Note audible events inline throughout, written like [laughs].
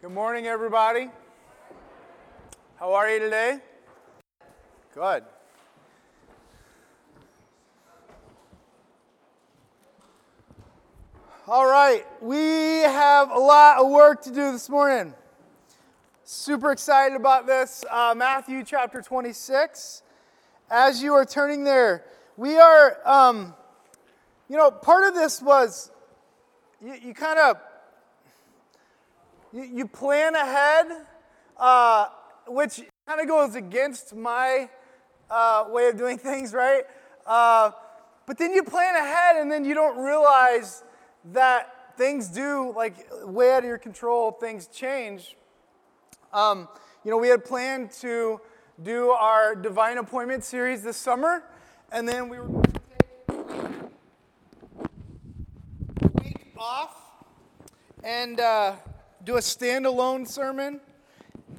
Good morning, everybody. How are you today? Good. All right, we have a lot of work to do this morning. Super excited about this. Uh, Matthew chapter 26. As you are turning there, we are, um, you know, part of this was you, you kind of you, you plan ahead, uh, which kind of goes against my uh, way of doing [laughs] things, right? Uh, but then you plan ahead and then you don't realize that things do, like, way out of your control, things change. Um, you know, we had planned to do our divine appointment series this summer, and then we were going to take a week off and uh, do a standalone sermon.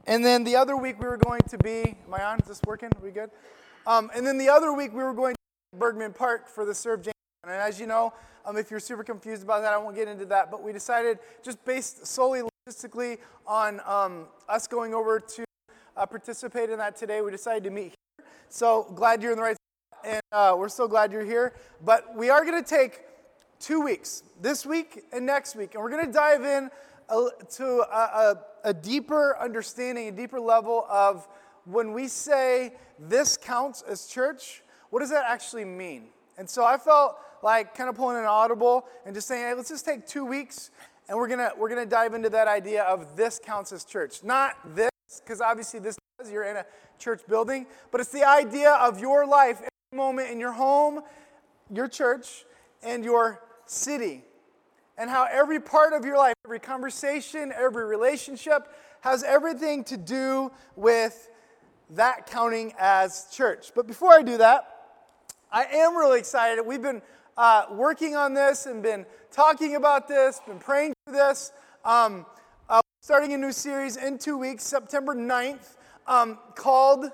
And then the other week we were going to be, am I on? Is this working? Are we good? Um, and then the other week we were going to Bergman Park for the Serve James. And as you know, um, if you're super confused about that, I won't get into that. But we decided, just based solely logistically on um, us going over to uh, participate in that today, we decided to meet here. So glad you're in the right spot, and uh, we're so glad you're here. But we are going to take two weeks, this week and next week, and we're going to dive in to a, a, a deeper understanding, a deeper level of when we say this counts as church, what does that actually mean? And so I felt like kind of pulling an audible and just saying, hey, let's just take two weeks and we're gonna we're gonna dive into that idea of this counts as church. Not this, because obviously this does, you're in a church building, but it's the idea of your life, every moment in your home, your church, and your city. And how every part of your life, every conversation, every relationship has everything to do with that counting as church. But before I do that, I am really excited. We've been uh, working on this and been talking about this, been praying for this. Um, uh, starting a new series in two weeks, September 9th, um, called,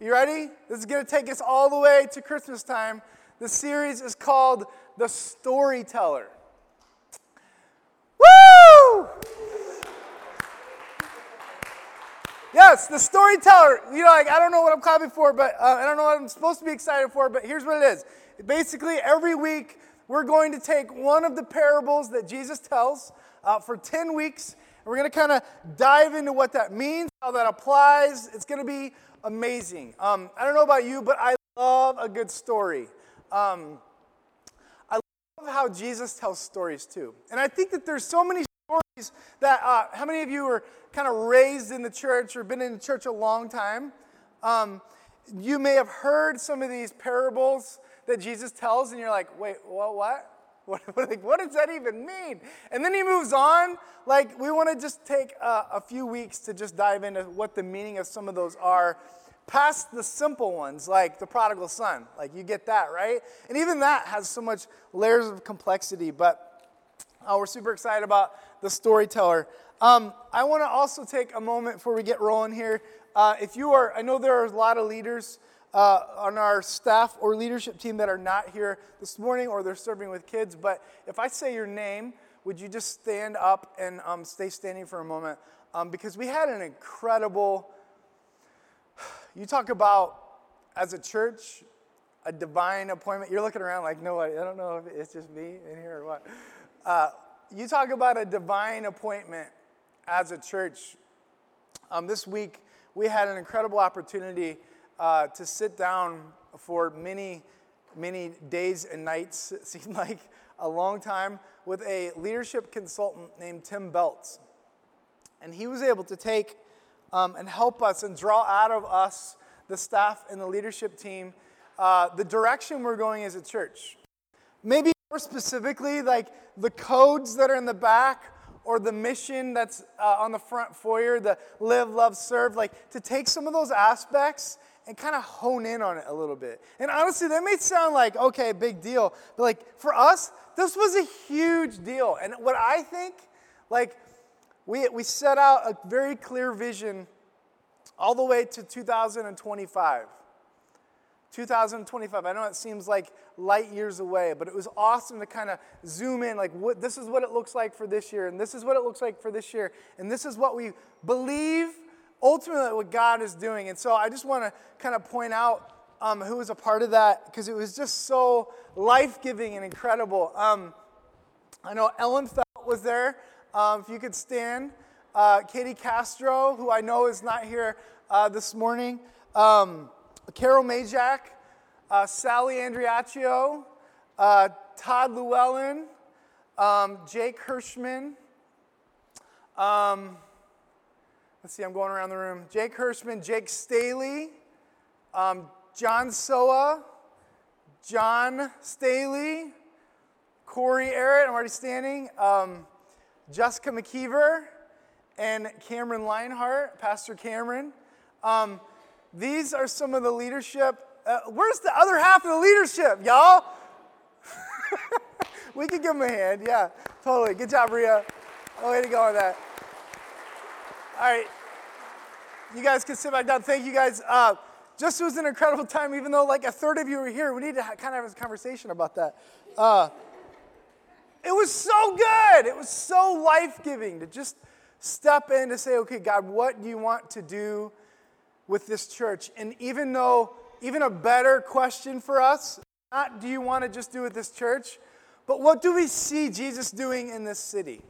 you ready? This is going to take us all the way to Christmas time. The series is called The Storyteller. Woo! Yes, the storyteller. You know, like I don't know what I'm clapping for, but uh, I don't know what I'm supposed to be excited for. But here's what it is. Basically, every week we're going to take one of the parables that Jesus tells uh, for 10 weeks, and we're going to kind of dive into what that means, how that applies. It's going to be amazing. Um, I don't know about you, but I love a good story. Um, I love how Jesus tells stories too, and I think that there's so many stories that. Uh, how many of you were kind of raised in the church or been in the church a long time, um, you may have heard some of these parables that Jesus tells, and you're like, wait, what? What? [laughs] What, what does that even mean? And then he moves on. Like, we want to just take a, a few weeks to just dive into what the meaning of some of those are past the simple ones like the prodigal son like you get that right and even that has so much layers of complexity but uh, we're super excited about the storyteller um, I want to also take a moment before we get rolling here. Uh, if you are, I know there are a lot of leaders uh, on our staff or leadership team that are not here this morning or they're serving with kids, but if I say your name, would you just stand up and um, stay standing for a moment? Um, because we had an incredible, you talk about as a church, a divine appointment. You're looking around like, no, I don't know if it's just me in here or what. Uh, you talk about a divine appointment as a church. Um, this week, we had an incredible opportunity uh, to sit down for many, many days and nights, [laughs] it seemed like a long time, with a leadership consultant named Tim Belts. And he was able to take um, and help us and draw out of us, the staff and the leadership team, uh, the direction we're going as a church. Maybe more specifically, like the codes that are in the back or the mission that's uh, on the front foyer, the live, love, serve, like to take some of those aspects and kind of hone in on it a little bit. And honestly, that may sound like, okay, big deal. But like for us, this was a huge deal. And what I think, like, we, we set out a very clear vision all the way to 2025. 2025. I know it seems like light years away, but it was awesome to kind of zoom in like what this is what it looks like for this year and this is what it looks like for this year and this is what we believe ultimately what God is doing. And so I just want to kind of point out um, who was a part of that because it was just so life-giving and incredible. Um, I know Ellen Felt was there. Um, if you could stand. Uh, Katie Castro, who I know is not here uh, this morning. Um, Carol Majak, uh, Sally Andriaccio, uh, Todd Llewellyn, um, Jake Hirschman. Um, let's see, I'm going around the room. Jake Hirschman, Jake Staley, um, John Soa, John Staley, Corey Arrett, I'm already standing, um, Jessica McKeever, and Cameron Leinhart, Pastor Cameron. These are some of the leadership. Uh, where's the other half of the leadership, y'all? [laughs] we could give them a hand. Yeah, totally. Good job, Ria. Oh, way to go on that. All right. You guys can sit back down. Thank you guys. Uh, just was an incredible time, even though like a third of you were here. We need to ha- kind of have a conversation about that. Uh, it was so good. It was so life giving to just step in to say, okay, God, what do you want to do? With this church. And even though, even a better question for us, not do you want to just do with this church, but what do we see Jesus doing in this city?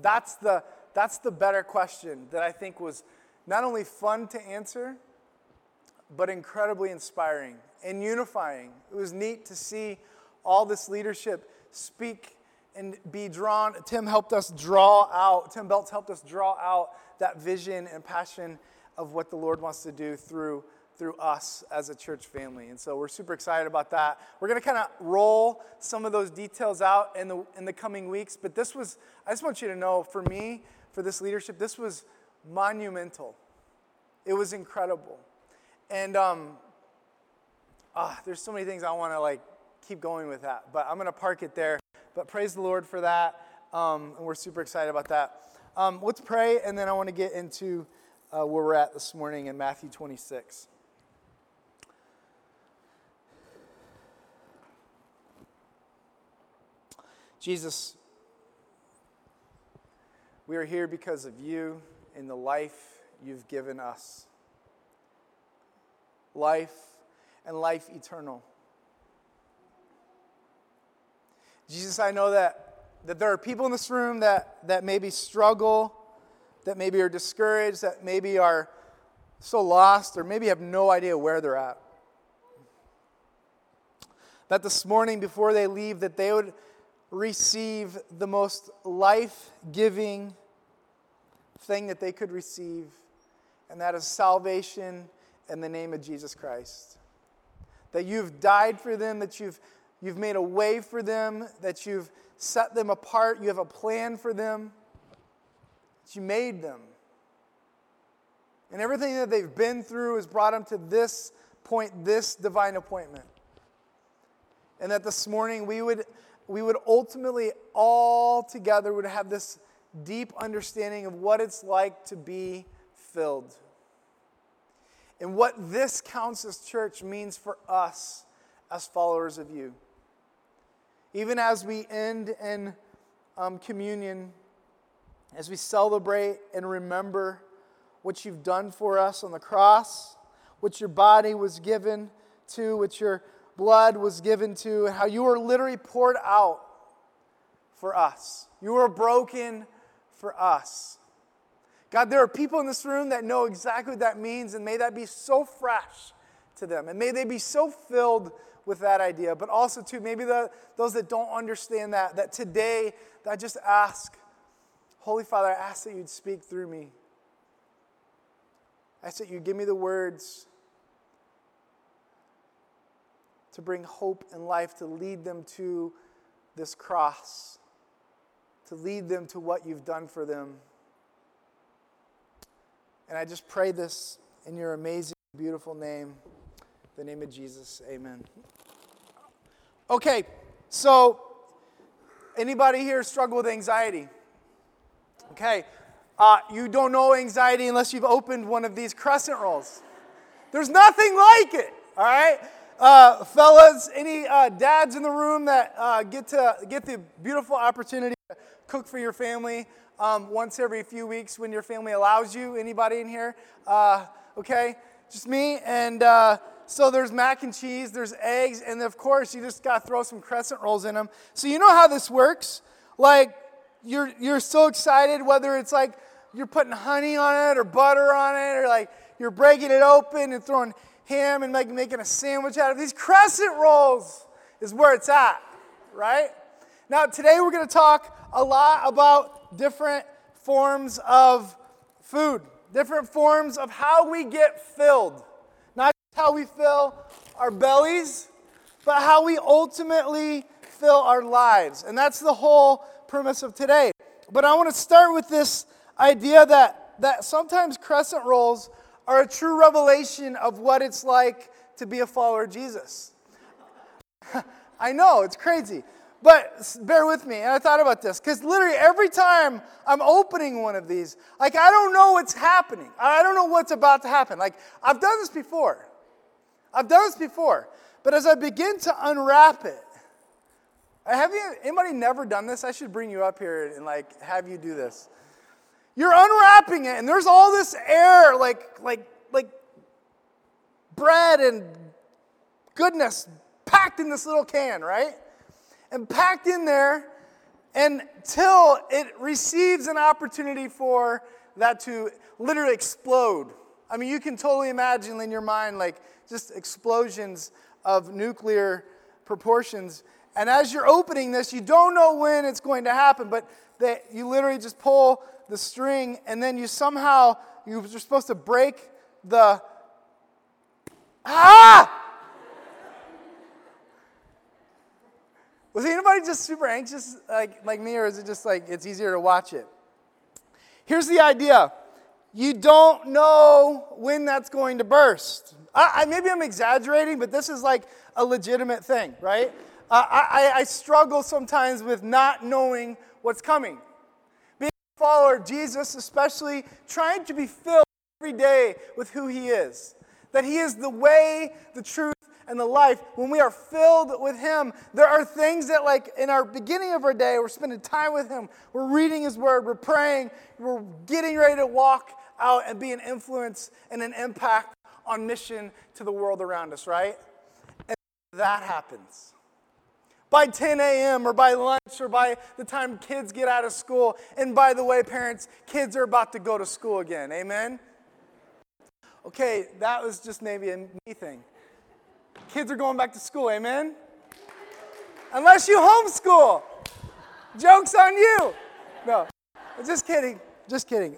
That's the, that's the better question that I think was not only fun to answer, but incredibly inspiring and unifying. It was neat to see all this leadership speak and be drawn. Tim helped us draw out, Tim Belts helped us draw out that vision and passion of what the Lord wants to do through, through us as a church family. And so we're super excited about that. We're going to kind of roll some of those details out in the, in the coming weeks. But this was, I just want you to know, for me, for this leadership, this was monumental. It was incredible. And um, ah, there's so many things I want to like keep going with that, but I'm going to park it there. But praise the Lord for that. Um, and we're super excited about that. Um, let's pray, and then I want to get into uh, where we're at this morning in Matthew 26. Jesus, we are here because of you and the life you've given us. Life and life eternal. Jesus, I know that, that there are people in this room that, that maybe struggle that maybe are discouraged, that maybe are so lost, or maybe have no idea where they're at. That this morning, before they leave, that they would receive the most life giving thing that they could receive, and that is salvation in the name of Jesus Christ. That you've died for them, that you've, you've made a way for them, that you've set them apart, you have a plan for them that you made them. And everything that they've been through has brought them to this point, this divine appointment. And that this morning we would, we would ultimately all together would have this deep understanding of what it's like to be filled. And what this counts as church means for us as followers of you. Even as we end in um, communion as we celebrate and remember what you've done for us on the cross, what your body was given to, what your blood was given to, and how you were literally poured out for us. You were broken for us. God, there are people in this room that know exactly what that means, and may that be so fresh to them. And may they be so filled with that idea. But also, too, maybe the, those that don't understand that, that today, I just ask Holy Father, I ask that you'd speak through me. I ask that you give me the words to bring hope and life, to lead them to this cross, to lead them to what you've done for them. And I just pray this in your amazing, beautiful name, the name of Jesus. Amen. Okay, so anybody here struggle with anxiety? Okay, uh, you don't know anxiety unless you've opened one of these crescent rolls. There's nothing like it. All right? Uh, fellas, any uh, dads in the room that uh, get to get the beautiful opportunity to cook for your family um, once every few weeks when your family allows you? Anybody in here? Uh, okay, just me. And uh, so there's mac and cheese, there's eggs, and of course you just got to throw some crescent rolls in them. So you know how this works. Like you're you're so excited whether it's like you're putting honey on it or butter on it or like you're breaking it open and throwing ham and like making a sandwich out of these crescent rolls is where it's at, right? Now today we're going to talk a lot about different forms of food, different forms of how we get filled. Not how we fill our bellies, but how we ultimately fill our lives. And that's the whole premise of today. But I want to start with this idea that, that sometimes crescent rolls are a true revelation of what it's like to be a follower of Jesus. [laughs] I know, it's crazy. But bear with me. And I thought about this because literally every time I'm opening one of these, like I don't know what's happening. I don't know what's about to happen. Like I've done this before. I've done this before. But as I begin to unwrap it, have you anybody never done this? I should bring you up here and like have you do this. You're unwrapping it, and there's all this air, like, like, like bread and goodness packed in this little can, right? And packed in there until it receives an opportunity for that to literally explode. I mean, you can totally imagine in your mind, like, just explosions of nuclear proportions. And as you're opening this, you don't know when it's going to happen, but that you literally just pull the string, and then you somehow, you're supposed to break the. Ah! Was anybody just super anxious like, like me, or is it just like it's easier to watch it? Here's the idea you don't know when that's going to burst. I, I, maybe I'm exaggerating, but this is like a legitimate thing, right? I, I struggle sometimes with not knowing what's coming Being a follower of Jesus, especially trying to be filled every day with who he is. That he is the way, the truth, and the life. When we are filled with him, there are things that, like in our beginning of our day, we're spending time with him, we're reading his word, we're praying, we're getting ready to walk out and be an influence and an impact on mission to the world around us, right? And that happens by 10 a.m. or by lunch or by the time kids get out of school. And by the way, parents, kids are about to go to school again. Amen? Okay, that was just maybe a me thing. Kids are going back to school. Amen? Unless you homeschool. Joke's on you. No, just kidding. Just kidding.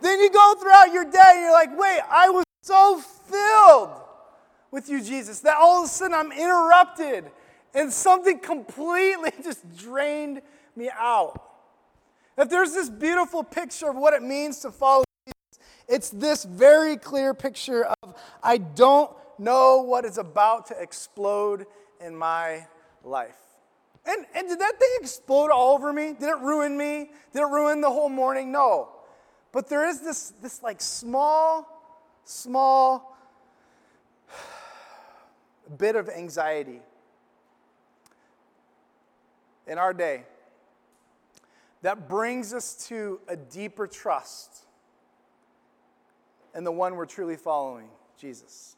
Then you go throughout your day and you're like, wait, I was so filled with you, Jesus, that all of a sudden I'm interrupted and something completely [laughs] just drained me out. If there's this beautiful picture of what it means to follow Jesus, it's this very clear picture of I don't know what is about to explode in my life. And, and did that thing explode all over me? Did it ruin me? Did it ruin the whole morning? No. But there is this, this like small, small [sighs] bit of anxiety in our day that brings us to a deeper trust in the one we're truly following, Jesus.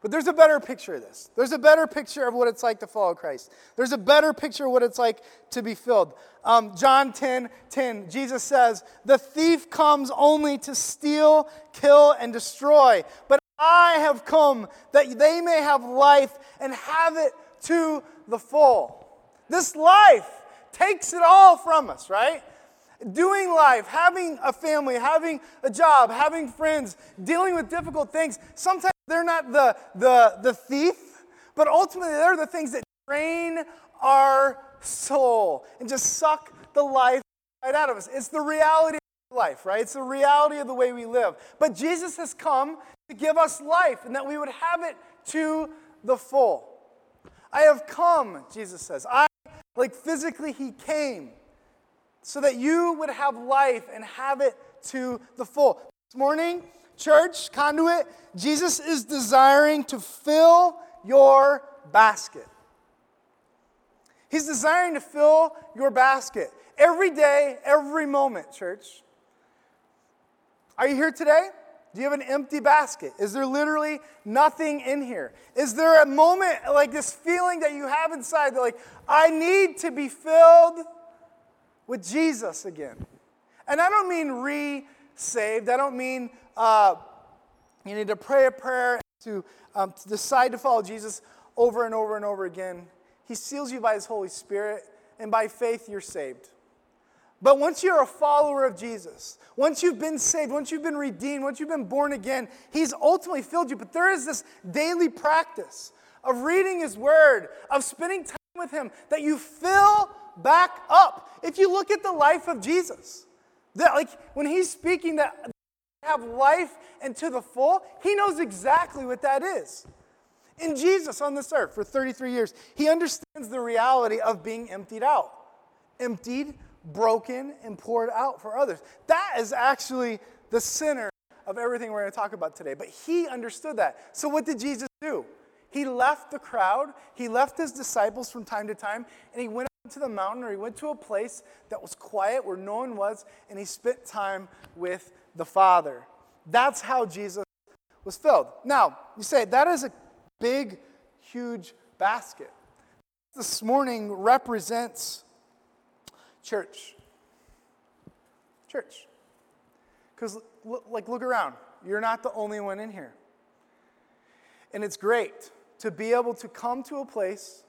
But there's a better picture of this. There's a better picture of what it's like to follow Christ. There's a better picture of what it's like to be filled. Um, John 10 10, Jesus says, The thief comes only to steal, kill, and destroy. But I have come that they may have life and have it to the full. This life takes it all from us, right? Doing life, having a family, having a job, having friends, dealing with difficult things. Sometimes they're not the, the, the thief, but ultimately they're the things that drain our soul and just suck the life right out of us. It's the reality of life, right? It's the reality of the way we live. But Jesus has come to give us life and that we would have it to the full. I have come, Jesus says. I like physically, he came so that you would have life and have it to the full. This morning, Church, conduit, Jesus is desiring to fill your basket. He's desiring to fill your basket every day, every moment, church. Are you here today? Do you have an empty basket? Is there literally nothing in here? Is there a moment like this feeling that you have inside that, like, I need to be filled with Jesus again? And I don't mean re saved, I don't mean uh, you need to pray a prayer to, um, to decide to follow Jesus over and over and over again. He seals you by His Holy Spirit, and by faith, you're saved. But once you're a follower of Jesus, once you've been saved, once you've been redeemed, once you've been born again, He's ultimately filled you. But there is this daily practice of reading His Word, of spending time with Him, that you fill back up. If you look at the life of Jesus, that like when He's speaking that have life and to the full, He knows exactly what that is. In Jesus on this earth for 33 years, He understands the reality of being emptied out. Emptied broken and poured out for others. That is actually the center of everything we're going to talk about today. But he understood that. So, what did Jesus do? He left the crowd, he left his disciples from time to time, and he went up to the mountain or he went to a place that was quiet where no one was, and he spent time with the Father. That's how Jesus was filled. Now, you say, that is a big, huge basket. This morning represents Church. Church. Because, like, look around. You're not the only one in here. And it's great to be able to come to a place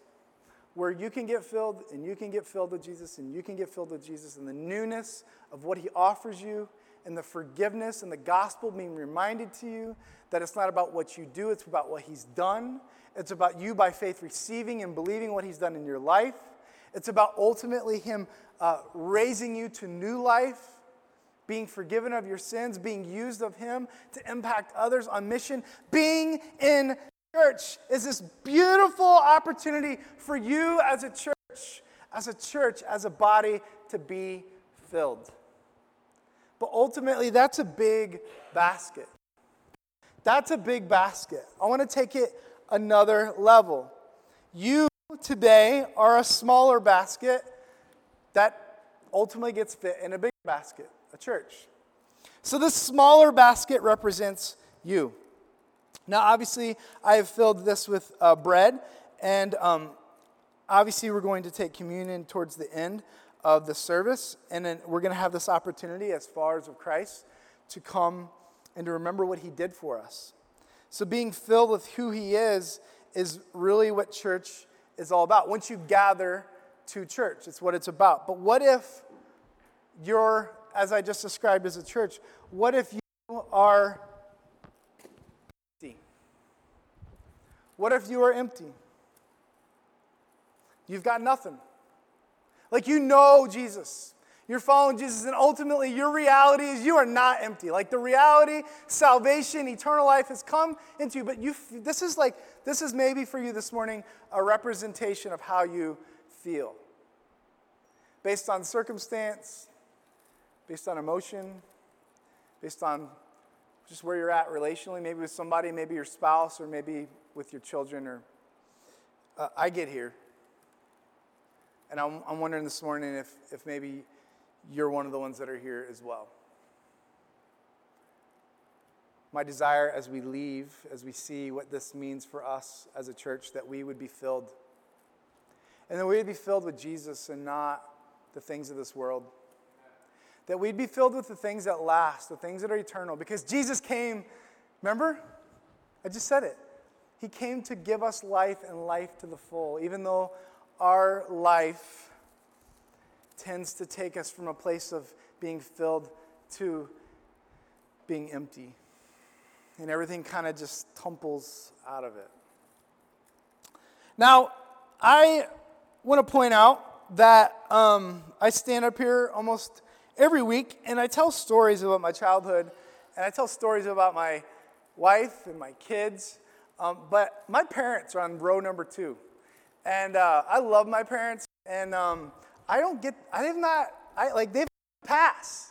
where you can get filled and you can get filled with Jesus and you can get filled with Jesus and the newness of what he offers you and the forgiveness and the gospel being reminded to you that it's not about what you do, it's about what he's done. It's about you by faith receiving and believing what he's done in your life. It's about ultimately him uh, raising you to new life, being forgiven of your sins, being used of Him to impact others on mission. Being in church is this beautiful opportunity for you as a church, as a church, as a body to be filled. But ultimately, that's a big basket. That's a big basket. I want to take it another level. You today are a smaller basket that ultimately gets fit in a big basket, a church. So this smaller basket represents you. Now, obviously, I have filled this with uh, bread, and um, obviously, we're going to take communion towards the end of the service, and then we're going to have this opportunity as followers of Christ to come and to remember what He did for us. So, being filled with who He is is really what church is all about. Once you gather to church. It's what it's about. But what if you're, as I just described as a church, what if you are empty? What if you are empty? You've got nothing. Like you know Jesus. You're following Jesus, and ultimately, your reality is you are not empty. Like the reality, salvation, eternal life has come into you, but you. This is like this is maybe for you this morning a representation of how you feel based on circumstance, based on emotion, based on just where you're at relationally, maybe with somebody, maybe your spouse, or maybe with your children. Or uh, I get here, and I'm, I'm wondering this morning if, if maybe you're one of the ones that are here as well. My desire as we leave, as we see what this means for us as a church, that we would be filled. And that we would be filled with Jesus and not the things of this world. That we'd be filled with the things that last, the things that are eternal. Because Jesus came, remember? I just said it. He came to give us life and life to the full, even though our life tends to take us from a place of being filled to being empty. And everything kind of just tumbles out of it. Now, I want to point out that um, I stand up here almost every week and I tell stories about my childhood and I tell stories about my wife and my kids. Um, but my parents are on row number two. And uh, I love my parents. And um, I don't get, I have not, I like, they've passed.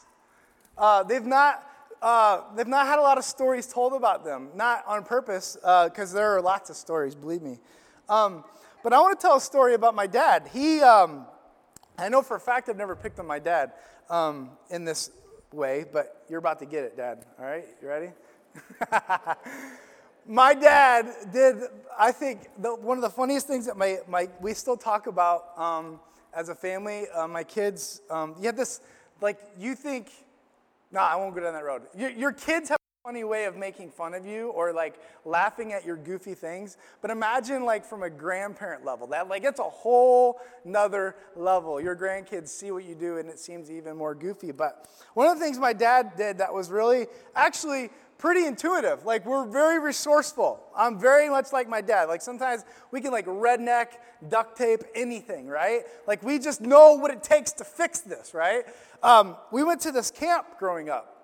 Uh, they've not uh, they've not had a lot of stories told about them, not on purpose, because uh, there are lots of stories, believe me. Um, but I want to tell a story about my dad. He, um, I know for a fact I've never picked on my dad um, in this way, but you're about to get it, Dad. All right, you ready? [laughs] my dad did, I think, the, one of the funniest things that my, my we still talk about um, as a family. Uh, my kids, um, you have this, like, you think, no, I won't go down that road. Your, your kids have funny way of making fun of you or like laughing at your goofy things. But imagine, like, from a grandparent level, that, like, it's a whole nother level. Your grandkids see what you do and it seems even more goofy. But one of the things my dad did that was really, actually, pretty intuitive. Like we're very resourceful. I'm very much like my dad. Like sometimes we can like redneck, duct tape, anything, right? Like we just know what it takes to fix this, right? Um, we went to this camp growing up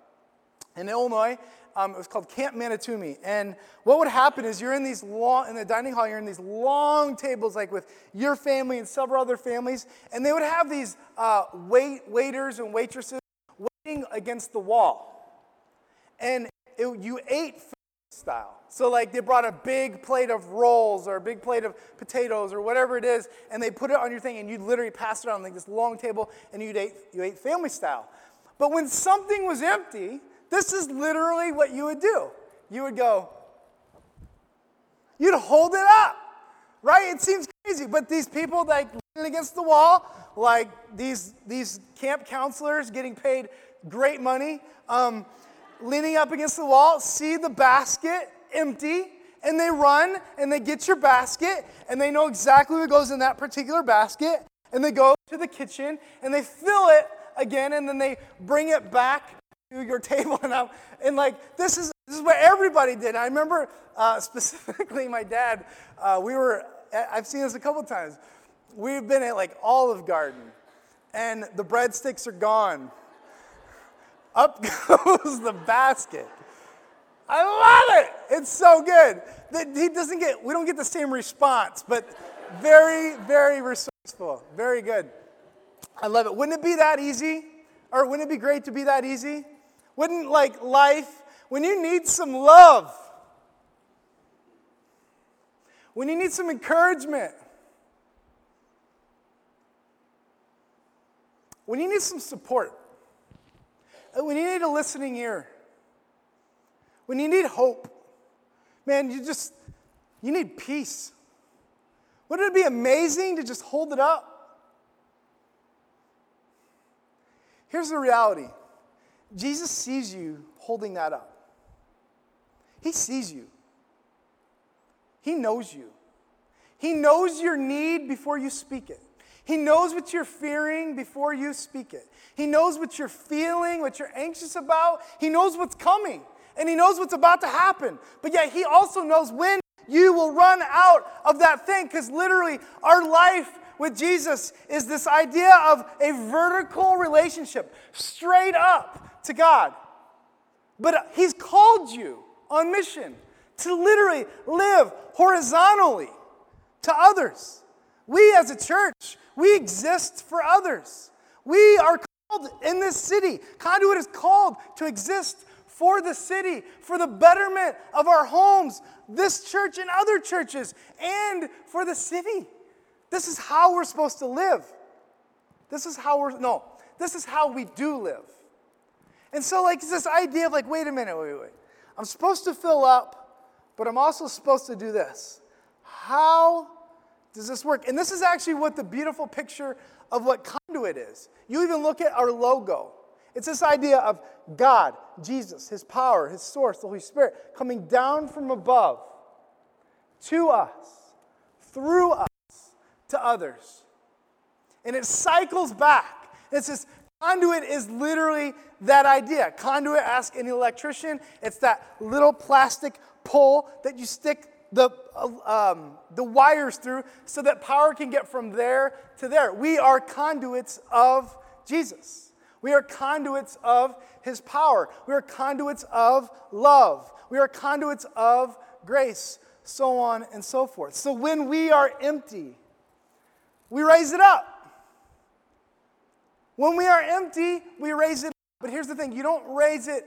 in Illinois. Um, it was called Camp Manitoumi. And what would happen is you're in these long, in the dining hall, you're in these long tables, like with your family and several other families. And they would have these uh, wait, waiters and waitresses waiting against the wall. And it, you ate family style. So, like, they brought a big plate of rolls or a big plate of potatoes or whatever it is, and they put it on your thing, and you'd literally pass it on like this long table, and you'd ate, you ate family style. But when something was empty, this is literally what you would do. You would go, you'd hold it up, right? It seems crazy, but these people like leaning against the wall, like these these camp counselors getting paid great money. Um, leaning up against the wall, see the basket empty, and they run and they get your basket and they know exactly what goes in that particular basket. And they go to the kitchen and they fill it again and then they bring it back to your [laughs] table. And, I'm, and like, this is, this is what everybody did. I remember uh, [laughs] specifically my dad, uh, we were, I've seen this a couple times. We've been at like Olive Garden and the breadsticks are gone [laughs] up goes the basket. I love it. It's so good. That he doesn't get, we don't get the same response, but very, very resourceful. Very good. I love it. Wouldn't it be that easy? Or wouldn't it be great to be that easy? Wouldn't like life, when you need some love, when you need some encouragement, when you need some support, uh, when you need a listening ear, when you need hope, man, you just, you need peace. Wouldn't it be amazing to just hold it up? Here's the reality Jesus sees you holding that up. He sees you, He knows you. He knows your need before you speak it. He knows what you're fearing before you speak it. He knows what you're feeling, what you're anxious about. He knows what's coming, and He knows what's about to happen. But yet, He also knows when you will run out of that thing, because literally, our life with Jesus is this idea of a vertical relationship, straight up to God. But He's called you on mission to literally live horizontally to others. We as a church, we exist for others. We are called in this city. Conduit is called to exist for the city, for the betterment of our homes, this church and other churches, and for the city. This is how we're supposed to live. This is how we're, no, this is how we do live. And so, like, it's this idea of, like, wait a minute, wait, wait. I'm supposed to fill up, but I'm also supposed to do this. How does this work? And this is actually what the beautiful picture of what conduit is. You even look at our logo. It's this idea of God, Jesus, His power, His source, the Holy Spirit, coming down from above to us, through us, to others. And it cycles back. It's this conduit is literally that idea. Conduit, ask any electrician, it's that little plastic pole that you stick the, um, the wires through so that power can get from there to there. We are conduits of Jesus. We are conduits of his power. We are conduits of love. We are conduits of grace, so on and so forth. So when we are empty, we raise it up. When we are empty, we raise it up. But here's the thing you don't raise it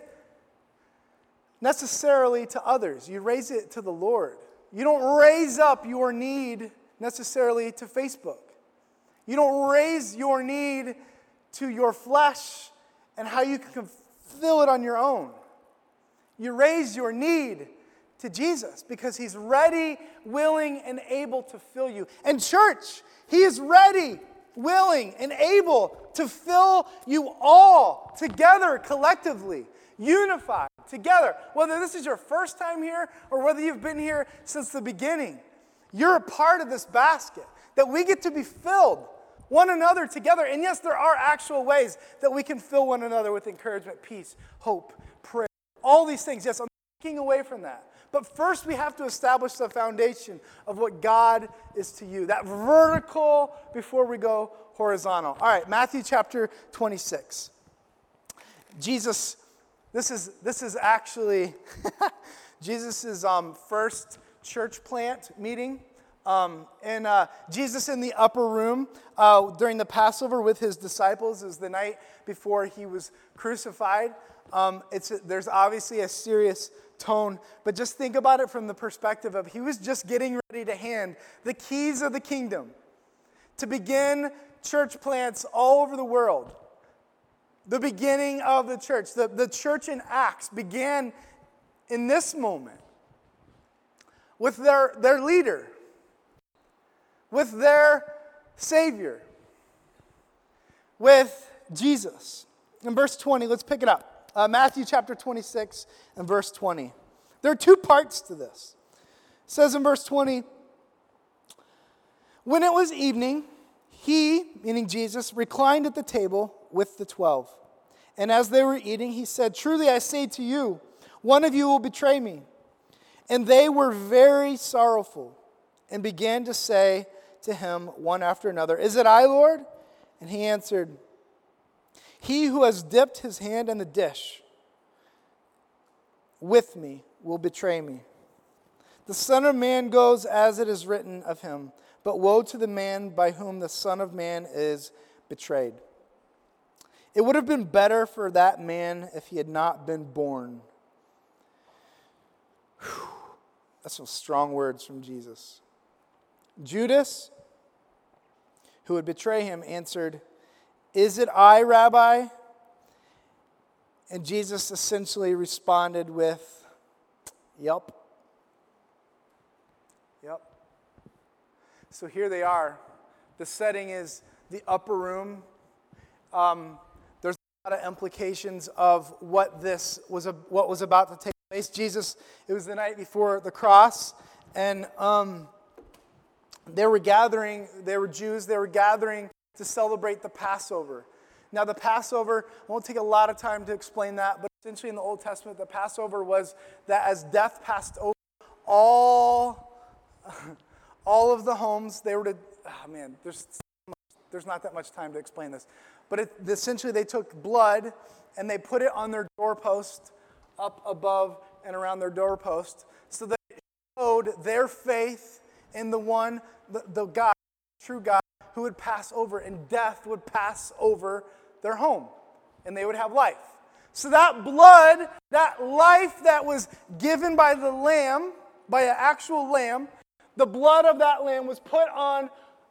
necessarily to others, you raise it to the Lord. You don't raise up your need necessarily to Facebook. You don't raise your need to your flesh and how you can fulfill it on your own. You raise your need to Jesus because he's ready, willing, and able to fill you. And, church, he is ready, willing, and able to fill you all together collectively, unified together. Whether this is your first time here or whether you've been here since the beginning, you're a part of this basket that we get to be filled one another together. And yes, there are actual ways that we can fill one another with encouragement, peace, hope, prayer, all these things. Yes, I'm taking away from that. But first, we have to establish the foundation of what God is to you, that vertical before we go horizontal. All right, Matthew chapter 26. Jesus, this is, this is actually [laughs] Jesus' um, first church plant meeting. Um, and uh, Jesus in the upper room uh, during the Passover with his disciples is the night before he was crucified. Um, it's, there's obviously a serious tone, but just think about it from the perspective of he was just getting ready to hand the keys of the kingdom to begin church plants all over the world. The beginning of the church, the, the church in Acts began in this moment with their, their leader, with their Savior, with Jesus. In verse 20, let's pick it up uh, Matthew chapter 26 and verse 20. There are two parts to this. It says in verse 20, when it was evening, he, meaning Jesus, reclined at the table with the twelve. And as they were eating, he said, Truly I say to you, one of you will betray me. And they were very sorrowful and began to say to him one after another, Is it I, Lord? And he answered, he who has dipped his hand in the dish with me will betray me. The Son of Man goes as it is written of him, but woe to the man by whom the Son of Man is betrayed. It would have been better for that man if he had not been born. Whew. That's some strong words from Jesus. Judas, who would betray him, answered, is it I, Rabbi? And Jesus essentially responded with, Yep. Yep. So here they are. The setting is the upper room. Um, there's a lot of implications of what this was, a, what was about to take place. Jesus, it was the night before the cross, and um, they were gathering, they were Jews, they were gathering to celebrate the Passover. Now, the Passover, I won't take a lot of time to explain that, but essentially in the Old Testament, the Passover was that as death passed over all, [laughs] all of the homes, they were to, oh man, there's, there's not that much time to explain this. But it, essentially, they took blood and they put it on their doorpost, up above and around their doorpost, so that it showed their faith in the one, the, the God, true God who would pass over, and death would pass over their home, and they would have life. So that blood, that life that was given by the lamb, by an actual lamb, the blood of that lamb was put on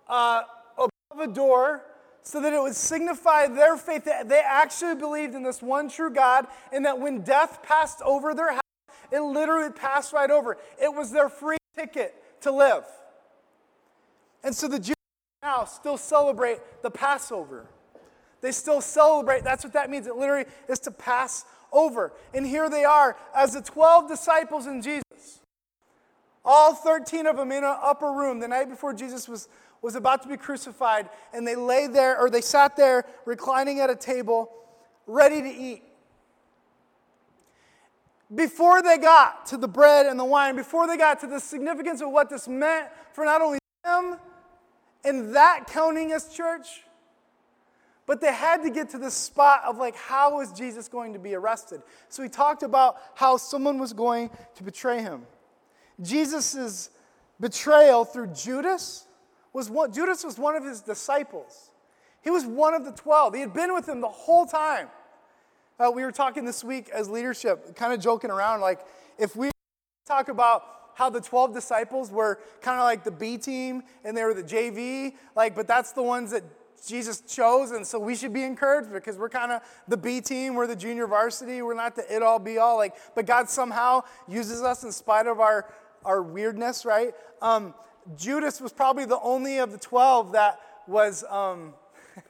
uh, above a door so that it would signify their faith that they actually believed in this one true God, and that when death passed over their house, it literally passed right over. It was their free ticket to live. And so the Jews still celebrate the Passover. They still celebrate. That's what that means. It literally is to pass over. And here they are as the 12 disciples in Jesus. All 13 of them in an upper room the night before Jesus was, was about to be crucified. And they lay there, or they sat there reclining at a table, ready to eat. Before they got to the bread and the wine, before they got to the significance of what this meant for not only them, and that counting as church. But they had to get to the spot of like, how was Jesus going to be arrested? So he talked about how someone was going to betray him. Jesus' betrayal through Judas was one, Judas was one of his disciples. He was one of the 12. He had been with him the whole time. Uh, we were talking this week as leadership, kind of joking around, like if we talk about how the 12 disciples were kind of like the B team and they were the JV, like, but that's the ones that Jesus chose, and so we should be encouraged because we're kind of the B team, we're the junior varsity, we're not the it all be all. Like, but God somehow uses us in spite of our our weirdness, right? Um, Judas was probably the only of the twelve that was um,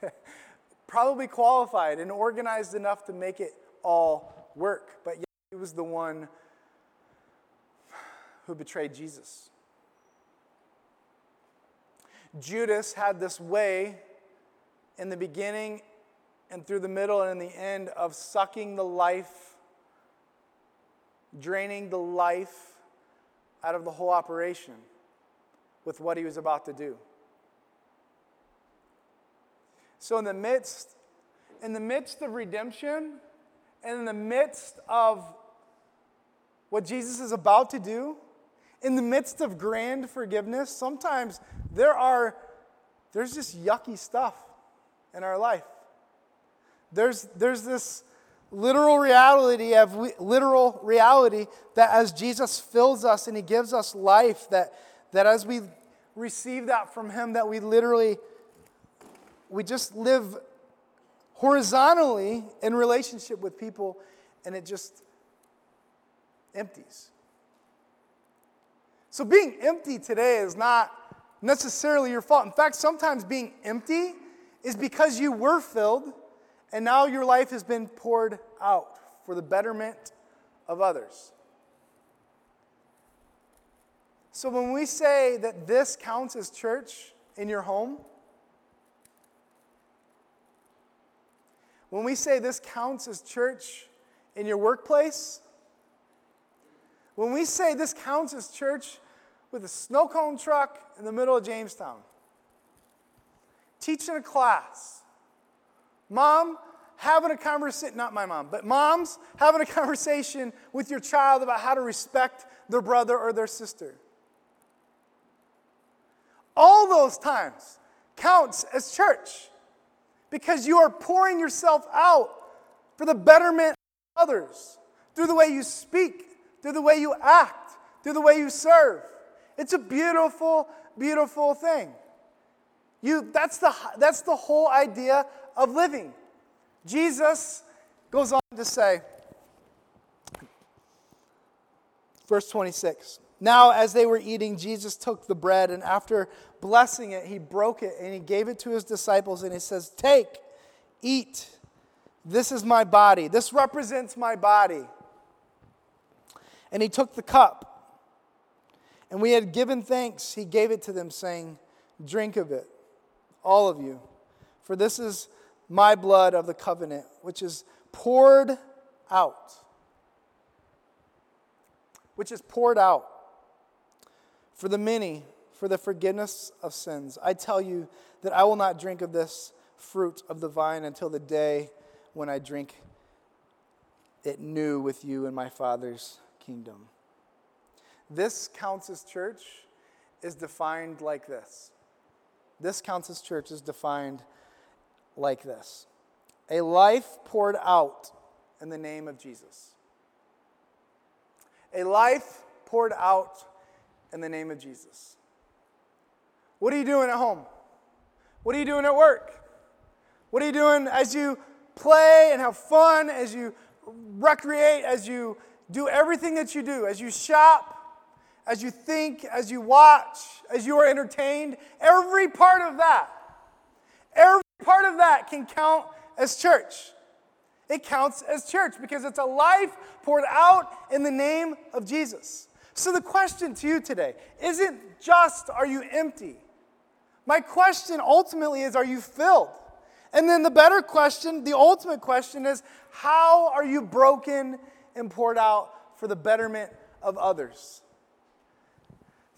[laughs] probably qualified and organized enough to make it all work, but yet he was the one who betrayed Jesus. Judas had this way in the beginning and through the middle and in the end of sucking the life, draining the life out of the whole operation with what he was about to do. So in the midst in the midst of redemption and in the midst of what Jesus is about to do, in the midst of grand forgiveness, sometimes there are there's just yucky stuff in our life. There's, there's this literal reality of literal reality that as Jesus fills us and he gives us life, that, that as we receive that from him, that we literally we just live horizontally in relationship with people and it just empties. So being empty today is not necessarily your fault. In fact, sometimes being empty is because you were filled and now your life has been poured out for the betterment of others. So when we say that this counts as church in your home, when we say this counts as church in your workplace, when we say this counts as church with a snow cone truck in the middle of Jamestown, teaching a class. Mom having a conversation, not my mom, but moms having a conversation with your child about how to respect their brother or their sister. All those times counts as church because you are pouring yourself out for the betterment of others through the way you speak, through the way you act, through the way you serve. It's a beautiful, beautiful thing. You, that's, the, that's the whole idea of living. Jesus goes on to say, verse 26 Now, as they were eating, Jesus took the bread, and after blessing it, he broke it and he gave it to his disciples, and he says, Take, eat. This is my body. This represents my body. And he took the cup, and we had given thanks. He gave it to them, saying, Drink of it all of you. For this is my blood of the covenant, which is poured out. Which is poured out for the many, for the forgiveness of sins. I tell you that I will not drink of this fruit of the vine until the day when I drink it new with you in my Father's kingdom. This counts as church is defined like this this counts as church is defined like this a life poured out in the name of Jesus. A life poured out in the name of Jesus. What are you doing at home? What are you doing at work? What are you doing as you play and have fun, as you recreate, as you do everything that you do, as you shop, as you think, as you watch, as you are entertained, every part of that, every part of that can count as church. It counts as church because it's a life poured out in the name of Jesus. So the question to you today isn't just are you empty? My question ultimately is are you filled? And then the better question, the ultimate question is how are you broken and poured out for the betterment of others?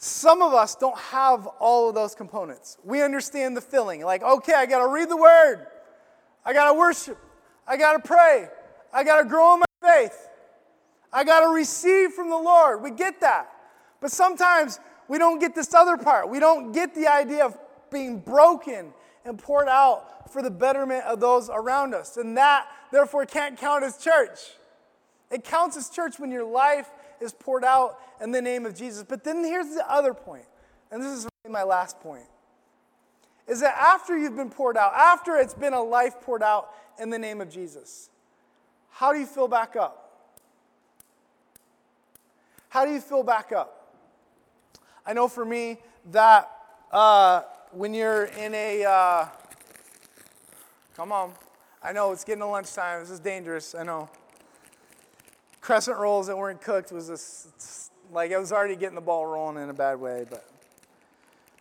Some of us don't have all of those components. We understand the feeling like, okay, I got to read the word, I got to worship, I got to pray, I got to grow in my faith, I got to receive from the Lord. We get that. But sometimes we don't get this other part. We don't get the idea of being broken and poured out for the betterment of those around us. And that, therefore, can't count as church. It counts as church when your life is poured out in the name of Jesus. But then here's the other point, and this is really my last point is that after you've been poured out, after it's been a life poured out in the name of Jesus, how do you fill back up? How do you fill back up? I know for me that uh, when you're in a, uh, come on, I know it's getting to lunchtime. This is dangerous. I know. Crescent rolls that weren't cooked was just like I was already getting the ball rolling in a bad way, but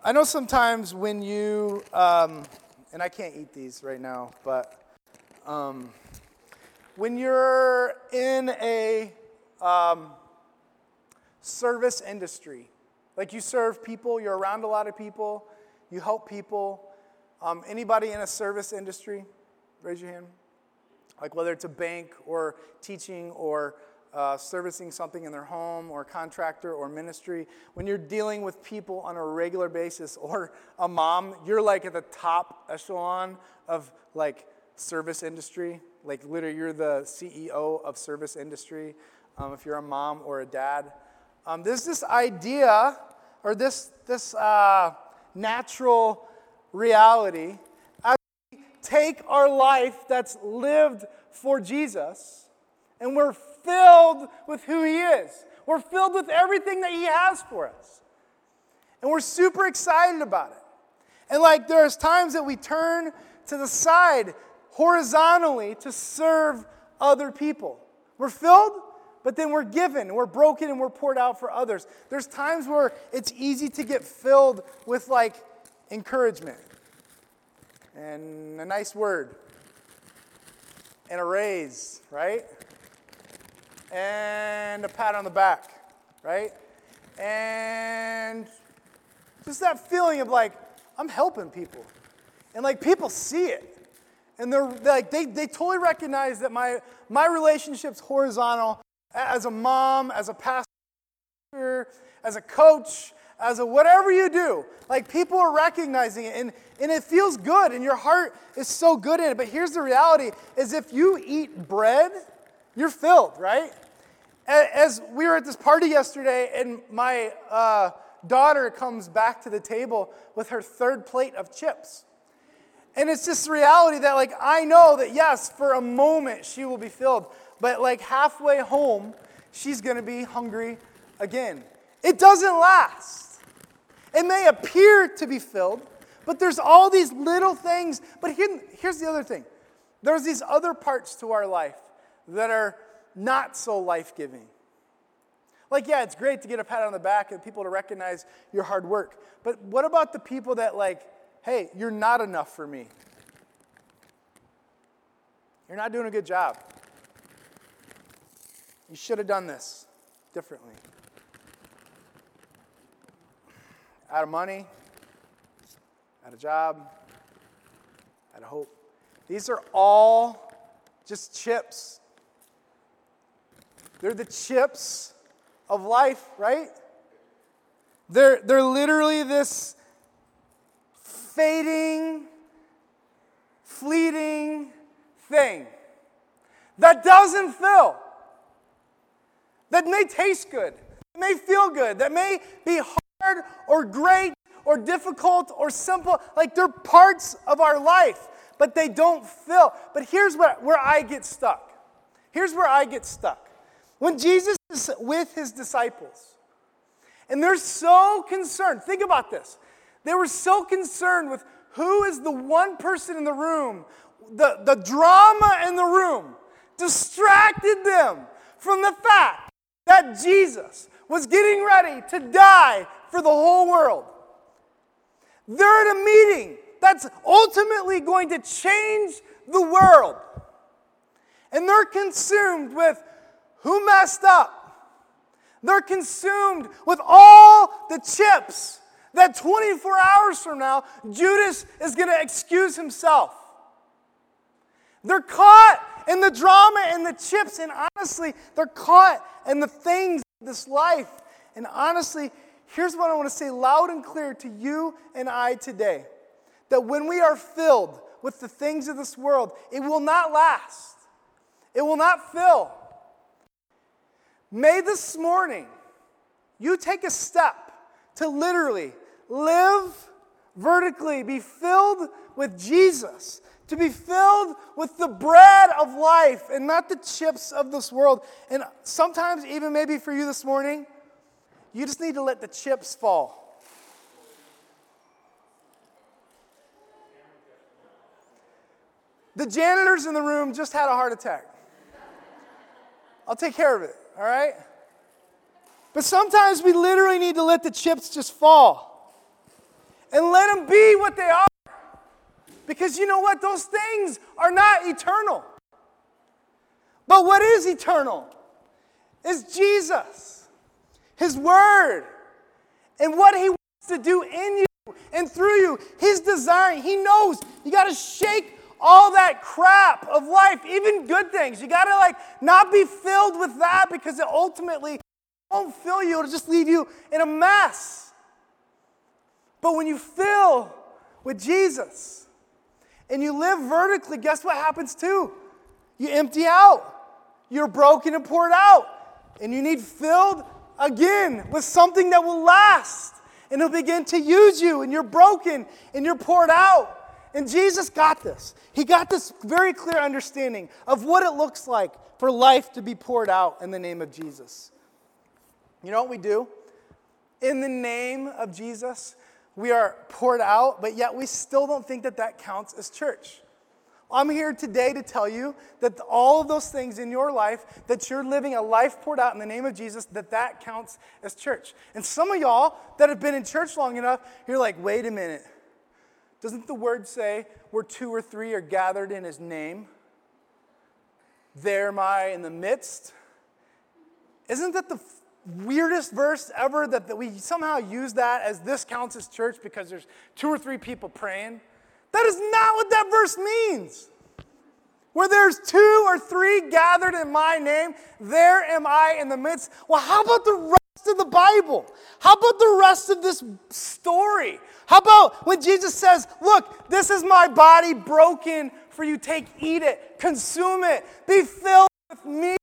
I know sometimes when you, um, and I can't eat these right now, but um, when you're in a um, service industry, like you serve people, you're around a lot of people, you help people. Um, anybody in a service industry? Raise your hand. Like whether it's a bank or teaching or uh, servicing something in their home or contractor or ministry, when you're dealing with people on a regular basis [laughs] or a mom, you're like at the top echelon of like service industry. Like literally, you're the CEO of service industry. Um, if you're a mom or a dad, um, there's this idea or this this uh, natural reality as we take our life that's lived for Jesus and we're filled with who He is. We're filled with everything that He has for us. And we're super excited about it. And like there's times that we turn to the side horizontally to serve other people. We're filled, but then we're given, we're broken, and we're poured out for others. There's times where it's easy to get filled with like encouragement and a nice word and a raise, right? And a pat on the back, right? And just that feeling of like, I'm helping people. And like people see it. And they're, like, they, they totally recognize that my, my relationship's horizontal as a mom, as a pastor, as a coach, as a whatever you do. Like people are recognizing it and, and it feels good and your heart is so good in it. But here's the reality is if you eat bread, you're filled, right? As we were at this party yesterday, and my uh, daughter comes back to the table with her third plate of chips. And it's just the reality that, like, I know that, yes, for a moment she will be filled, but like halfway home, she's gonna be hungry again. It doesn't last. It may appear to be filled, but there's all these little things. But here, here's the other thing there's these other parts to our life that are not so life giving. Like, yeah, it's great to get a pat on the back and people to recognize your hard work. But what about the people that, like, hey, you're not enough for me? You're not doing a good job. You should have done this differently. Out of money, out of job, out of hope. These are all just chips they're the chips of life, right? They're, they're literally this fading, fleeting thing that doesn't fill, that may taste good, that may feel good, that may be hard or great or difficult or simple. Like they're parts of our life, but they don't fill. But here's what, where I get stuck. Here's where I get stuck. When Jesus is with his disciples, and they're so concerned, think about this. They were so concerned with who is the one person in the room, the, the drama in the room distracted them from the fact that Jesus was getting ready to die for the whole world. They're at a meeting that's ultimately going to change the world. And they're consumed with who messed up? They're consumed with all the chips that 24 hours from now, Judas is going to excuse himself. They're caught in the drama and the chips, and honestly, they're caught in the things of this life. And honestly, here's what I want to say loud and clear to you and I today that when we are filled with the things of this world, it will not last, it will not fill. May this morning you take a step to literally live vertically, be filled with Jesus, to be filled with the bread of life and not the chips of this world. And sometimes, even maybe for you this morning, you just need to let the chips fall. The janitors in the room just had a heart attack. I'll take care of it, all right? But sometimes we literally need to let the chips just fall and let them be what they are. Because you know what? Those things are not eternal. But what is eternal is Jesus, His Word, and what He wants to do in you and through you. His design. He knows you got to shake all that crap of life, even good things. You got to like not be filled with that because it ultimately won't fill you. It'll just leave you in a mess. But when you fill with Jesus and you live vertically, guess what happens too? You empty out. You're broken and poured out. And you need filled again with something that will last. And it'll begin to use you. And you're broken and you're poured out. And Jesus got this. He got this very clear understanding of what it looks like for life to be poured out in the name of Jesus. You know what we do? In the name of Jesus, we are poured out, but yet we still don't think that that counts as church. I'm here today to tell you that all of those things in your life, that you're living a life poured out in the name of Jesus, that that counts as church. And some of y'all that have been in church long enough, you're like, wait a minute. Doesn't the word say where two or three are gathered in his name? There am I in the midst. Isn't that the weirdest verse ever that, that we somehow use that as this counts as church because there's two or three people praying? That is not what that verse means. Where there's two or three gathered in my name, there am I in the midst. Well, how about the of the Bible? How about the rest of this story? How about when Jesus says, Look, this is my body broken for you. Take, eat it, consume it, be filled with me.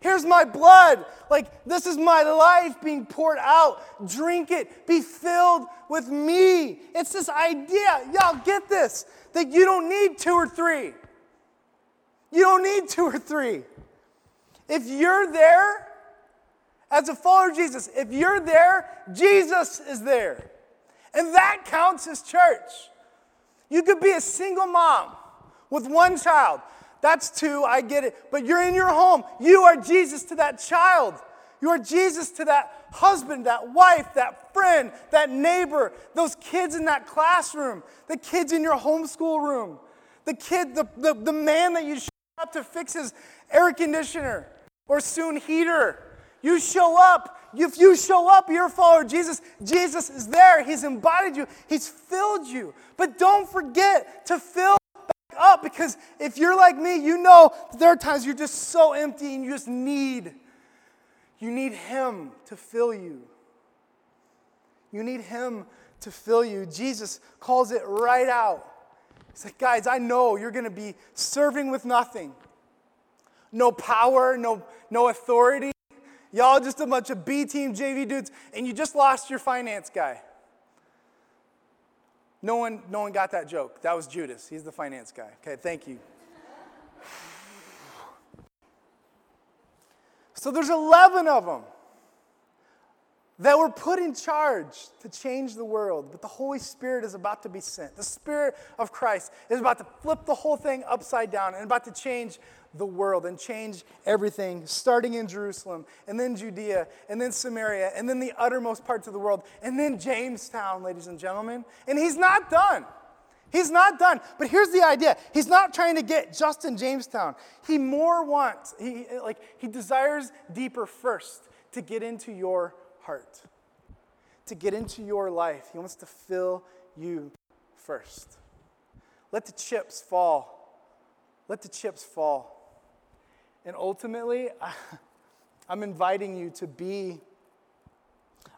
Here's my blood. Like, this is my life being poured out. Drink it. Be filled with me. It's this idea. Y'all get this that you don't need two or three. You don't need two or three. If you're there as a follower of Jesus, if you're there, Jesus is there. And that counts as church. You could be a single mom with one child. That's two, I get it. But you're in your home. You are Jesus to that child. You are Jesus to that husband, that wife, that friend, that neighbor, those kids in that classroom, the kids in your homeschool room, the kid, the, the, the man that you show up to fix his air conditioner or soon heater. You show up if you show up, you're a follower Jesus. Jesus is there. He's embodied you, He's filled you. But don't forget to fill back up because if you're like me, you know there are times you're just so empty and you just need, you need Him to fill you. You need Him to fill you. Jesus calls it right out. He's like, guys, I know you're going to be serving with nothing. No power, no, no authority, Y'all just a bunch of B team JV dudes, and you just lost your finance guy. No one, no one got that joke. That was Judas. He's the finance guy. Okay, thank you. So there's 11 of them that were put in charge to change the world, but the Holy Spirit is about to be sent. The Spirit of Christ is about to flip the whole thing upside down and about to change the world and change everything, starting in Jerusalem, and then Judea, and then Samaria, and then the uttermost parts of the world, and then Jamestown, ladies and gentlemen. And he's not done. He's not done. But here's the idea. He's not trying to get just in Jamestown. He more wants, he like he desires deeper first to get into your heart. To get into your life. He wants to fill you first. Let the chips fall. Let the chips fall. And ultimately, [laughs] I'm inviting you to be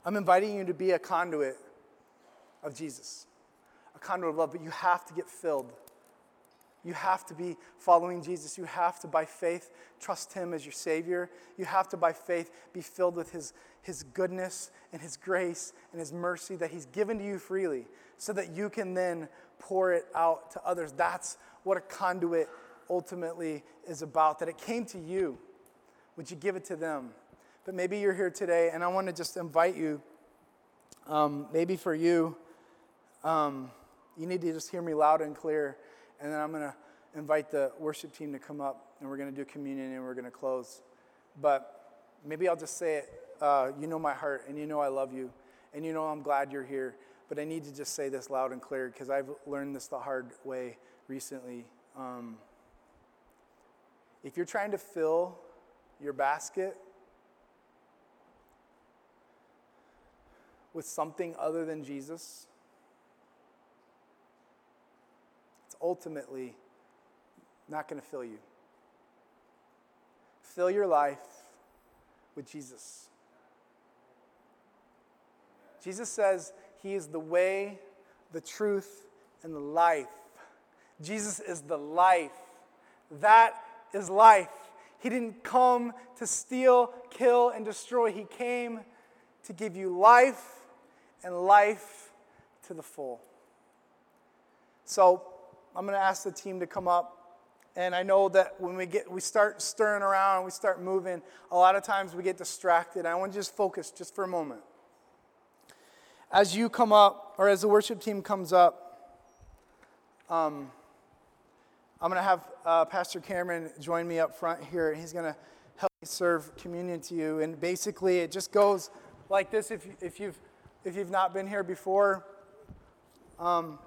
I'm inviting you to be a conduit of Jesus. A conduit of love, but you have to get filled. You have to be following Jesus. You have to, by faith, trust Him as your Savior. You have to, by faith, be filled with His, His goodness and His grace and His mercy that He's given to you freely so that you can then pour it out to others. That's what a conduit ultimately is about, that it came to you. Would you give it to them? But maybe you're here today, and I want to just invite you, um, maybe for you, um, you need to just hear me loud and clear and then I'm going to invite the worship team to come up, and we're going to do communion, and we're going to close. But maybe I'll just say it. Uh, you know my heart, and you know I love you, and you know I'm glad you're here. But I need to just say this loud and clear because I've learned this the hard way recently. Um, if you're trying to fill your basket with something other than Jesus, it's ultimately not going to fill you. Fill your life with Jesus. Jesus says he is the way, the truth, and the life. Jesus is the life. That is life. He didn't come to steal, kill, and destroy. He came to give you life and life to the full. So, I'm going to ask the team to come up. And I know that when we get we start stirring around, we start moving, a lot of times we get distracted. I want to just focus just for a moment. As you come up, or as the worship team comes up, um, I'm going to have uh, Pastor Cameron join me up front here, and he's going to help me serve communion to you. And basically, it just goes like this if, you, if, you've, if you've not been here before. Um,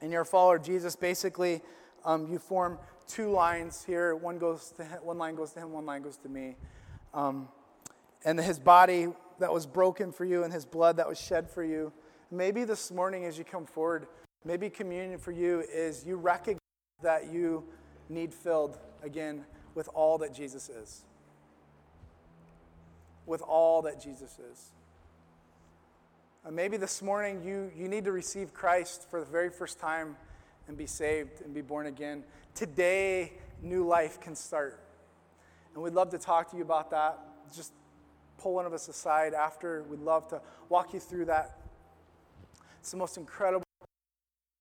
and you're a follower of Jesus, basically, um, you form two lines here. One goes to him, one line goes to him, one line goes to me. Um, and his body that was broken for you and his blood that was shed for you. Maybe this morning, as you come forward, maybe communion for you is you recognize that you need filled again with all that Jesus is. With all that Jesus is. Uh, maybe this morning you, you need to receive Christ for the very first time and be saved and be born again. Today, new life can start. And we'd love to talk to you about that. Just pull one of us aside after. We'd love to walk you through that. It's the most incredible,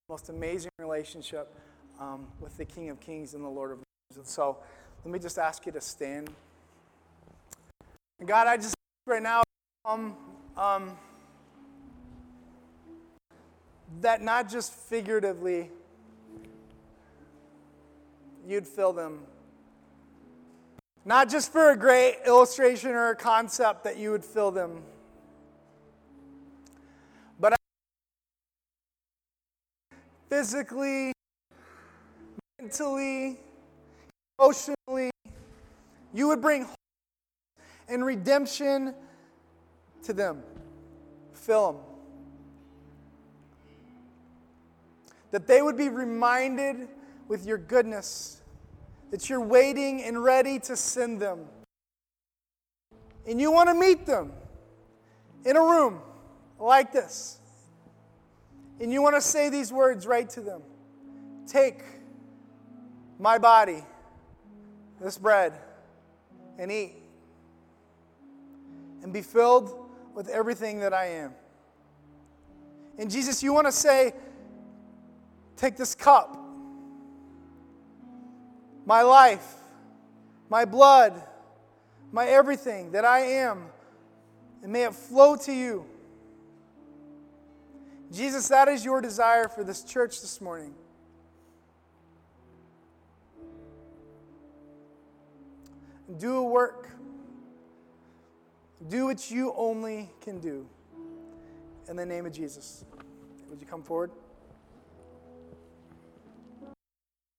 most amazing relationship um, with the King of Kings and the Lord of Lords. And so let me just ask you to stand. And God, I just right now, um, um, that not just figuratively you'd fill them, not just for a great illustration or a concept that you would fill them, but physically, mentally, emotionally, you would bring hope and redemption to them. Fill them. that they would be reminded with your goodness that you're waiting and ready to send them. And you want to meet them in a room like this. And you want to say these words right to them Take my body, this bread, and eat, and be filled with everything that I am. And Jesus, you want to say, Take this cup, my life, my blood, my everything that I am, and may it flow to you. Jesus, that is your desire for this church this morning. Do a work. Do what you only can do. In the name of Jesus. Would you come forward?